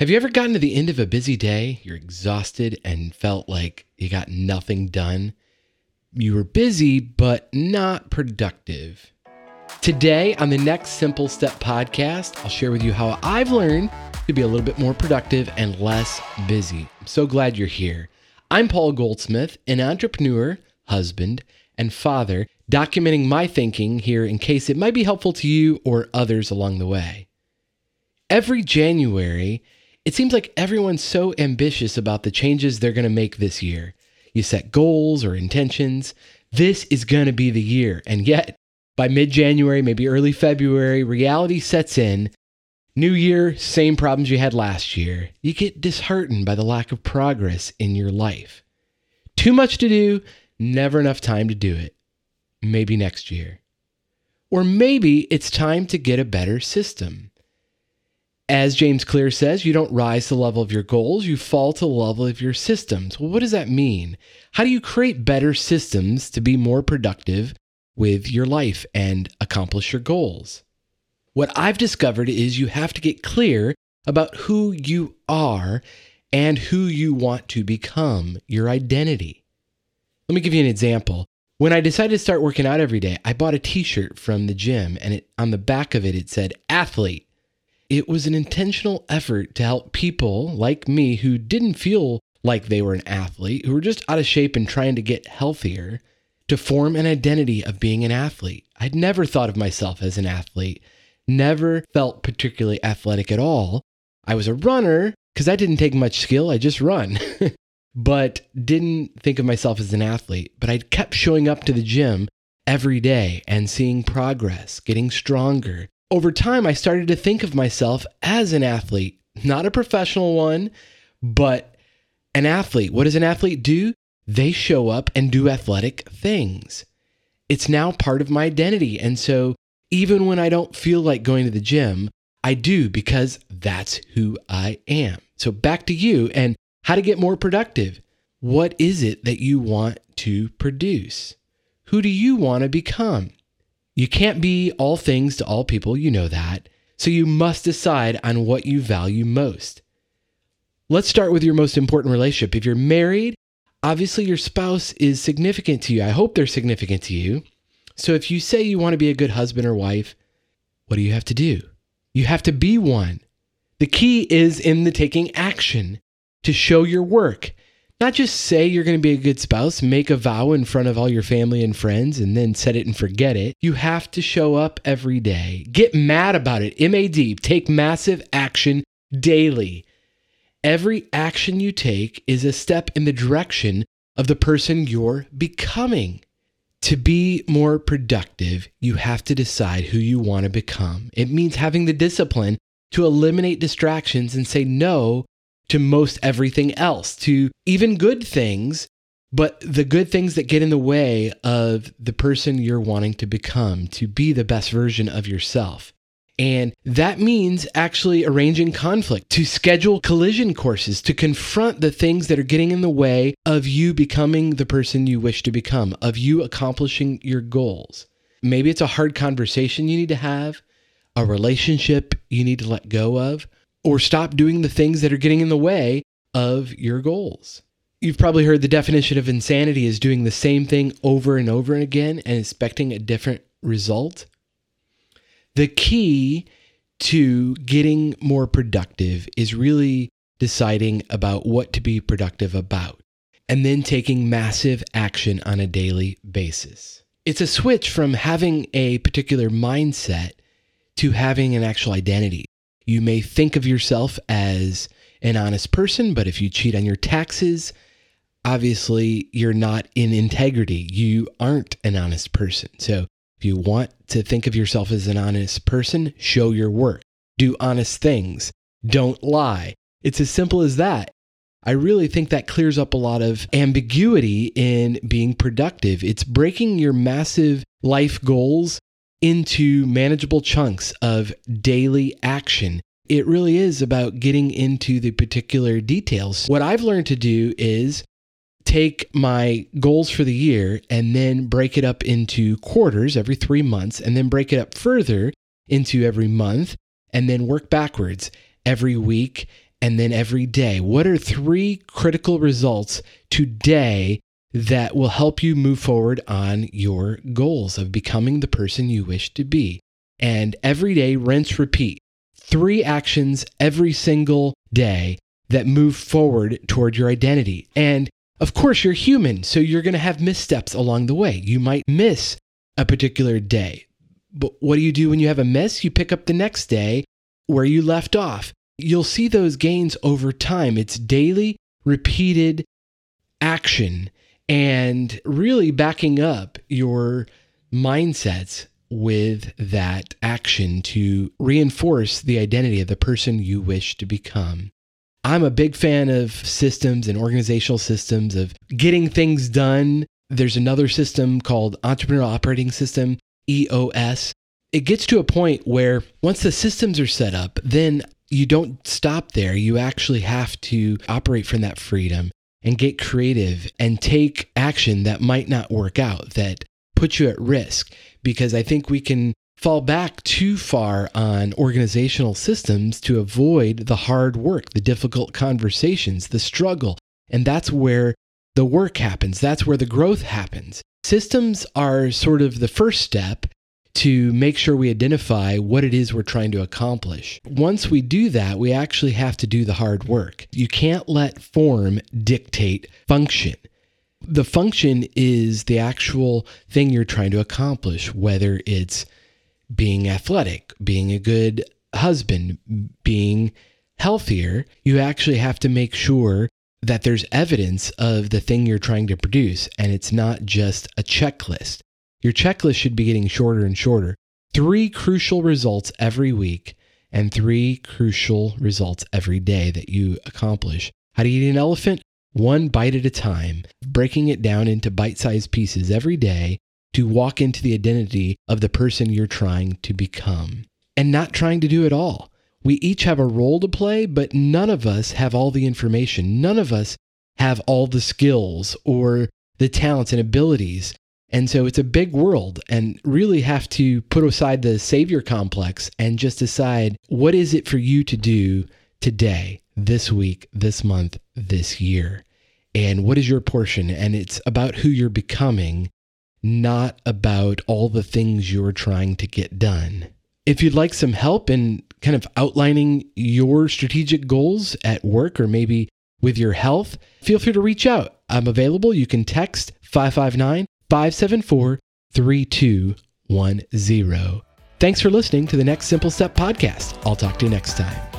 Have you ever gotten to the end of a busy day? You're exhausted and felt like you got nothing done? You were busy, but not productive. Today, on the Next Simple Step podcast, I'll share with you how I've learned to be a little bit more productive and less busy. I'm so glad you're here. I'm Paul Goldsmith, an entrepreneur, husband, and father, documenting my thinking here in case it might be helpful to you or others along the way. Every January, it seems like everyone's so ambitious about the changes they're going to make this year. You set goals or intentions. This is going to be the year. And yet, by mid January, maybe early February, reality sets in. New year, same problems you had last year. You get disheartened by the lack of progress in your life. Too much to do, never enough time to do it. Maybe next year. Or maybe it's time to get a better system. As James Clear says, you don't rise to the level of your goals, you fall to the level of your systems. Well, what does that mean? How do you create better systems to be more productive with your life and accomplish your goals? What I've discovered is you have to get clear about who you are and who you want to become, your identity. Let me give you an example. When I decided to start working out every day, I bought a t shirt from the gym, and it, on the back of it, it said athlete. It was an intentional effort to help people like me who didn't feel like they were an athlete, who were just out of shape and trying to get healthier, to form an identity of being an athlete. I'd never thought of myself as an athlete, never felt particularly athletic at all. I was a runner because I didn't take much skill, I just run. but didn't think of myself as an athlete. But I kept showing up to the gym every day and seeing progress, getting stronger, over time, I started to think of myself as an athlete, not a professional one, but an athlete. What does an athlete do? They show up and do athletic things. It's now part of my identity. And so even when I don't feel like going to the gym, I do because that's who I am. So back to you and how to get more productive. What is it that you want to produce? Who do you want to become? You can't be all things to all people, you know that. So you must decide on what you value most. Let's start with your most important relationship. If you're married, obviously your spouse is significant to you. I hope they're significant to you. So if you say you want to be a good husband or wife, what do you have to do? You have to be one. The key is in the taking action to show your work. Not just say you're going to be a good spouse, make a vow in front of all your family and friends, and then set it and forget it. You have to show up every day. Get mad about it. MAD. Take massive action daily. Every action you take is a step in the direction of the person you're becoming. To be more productive, you have to decide who you want to become. It means having the discipline to eliminate distractions and say no to most everything else, to even good things, but the good things that get in the way of the person you're wanting to become, to be the best version of yourself. And that means actually arranging conflict, to schedule collision courses, to confront the things that are getting in the way of you becoming the person you wish to become, of you accomplishing your goals. Maybe it's a hard conversation you need to have, a relationship you need to let go of, or stop doing the things that are getting in the way of your goals. You've probably heard the definition of insanity is doing the same thing over and over again and expecting a different result. The key to getting more productive is really deciding about what to be productive about and then taking massive action on a daily basis. It's a switch from having a particular mindset to having an actual identity. You may think of yourself as an honest person, but if you cheat on your taxes, obviously you're not in integrity. You aren't an honest person. So if you want to think of yourself as an honest person, show your work, do honest things, don't lie. It's as simple as that. I really think that clears up a lot of ambiguity in being productive. It's breaking your massive life goals into manageable chunks of daily action. It really is about getting into the particular details. What I've learned to do is take my goals for the year and then break it up into quarters every three months, and then break it up further into every month, and then work backwards every week and then every day. What are three critical results today that will help you move forward on your goals of becoming the person you wish to be? And every day, rinse, repeat. Three actions every single day that move forward toward your identity. And of course, you're human, so you're going to have missteps along the way. You might miss a particular day. But what do you do when you have a miss? You pick up the next day where you left off. You'll see those gains over time. It's daily, repeated action and really backing up your mindsets with that action to reinforce the identity of the person you wish to become. I'm a big fan of systems and organizational systems of getting things done. There's another system called Entrepreneurial Operating System, EOS. It gets to a point where once the systems are set up, then you don't stop there. You actually have to operate from that freedom and get creative and take action that might not work out, that puts you at risk. Because I think we can fall back too far on organizational systems to avoid the hard work, the difficult conversations, the struggle. And that's where the work happens. That's where the growth happens. Systems are sort of the first step to make sure we identify what it is we're trying to accomplish. Once we do that, we actually have to do the hard work. You can't let form dictate function. The function is the actual thing you're trying to accomplish, whether it's being athletic, being a good husband, being healthier, you actually have to make sure that there's evidence of the thing you're trying to produce and it's not just a checklist. Your checklist should be getting shorter and shorter. Three crucial results every week and three crucial results every day that you accomplish. How do you eat an elephant? One bite at a time, breaking it down into bite sized pieces every day to walk into the identity of the person you're trying to become and not trying to do it all. We each have a role to play, but none of us have all the information. None of us have all the skills or the talents and abilities. And so it's a big world and really have to put aside the savior complex and just decide what is it for you to do today, this week, this month, this year? And what is your portion? And it's about who you're becoming not about all the things you're trying to get done. If you'd like some help in kind of outlining your strategic goals at work or maybe with your health, feel free to reach out. I'm available. You can text 559 574 3210. Thanks for listening to the Next Simple Step podcast. I'll talk to you next time.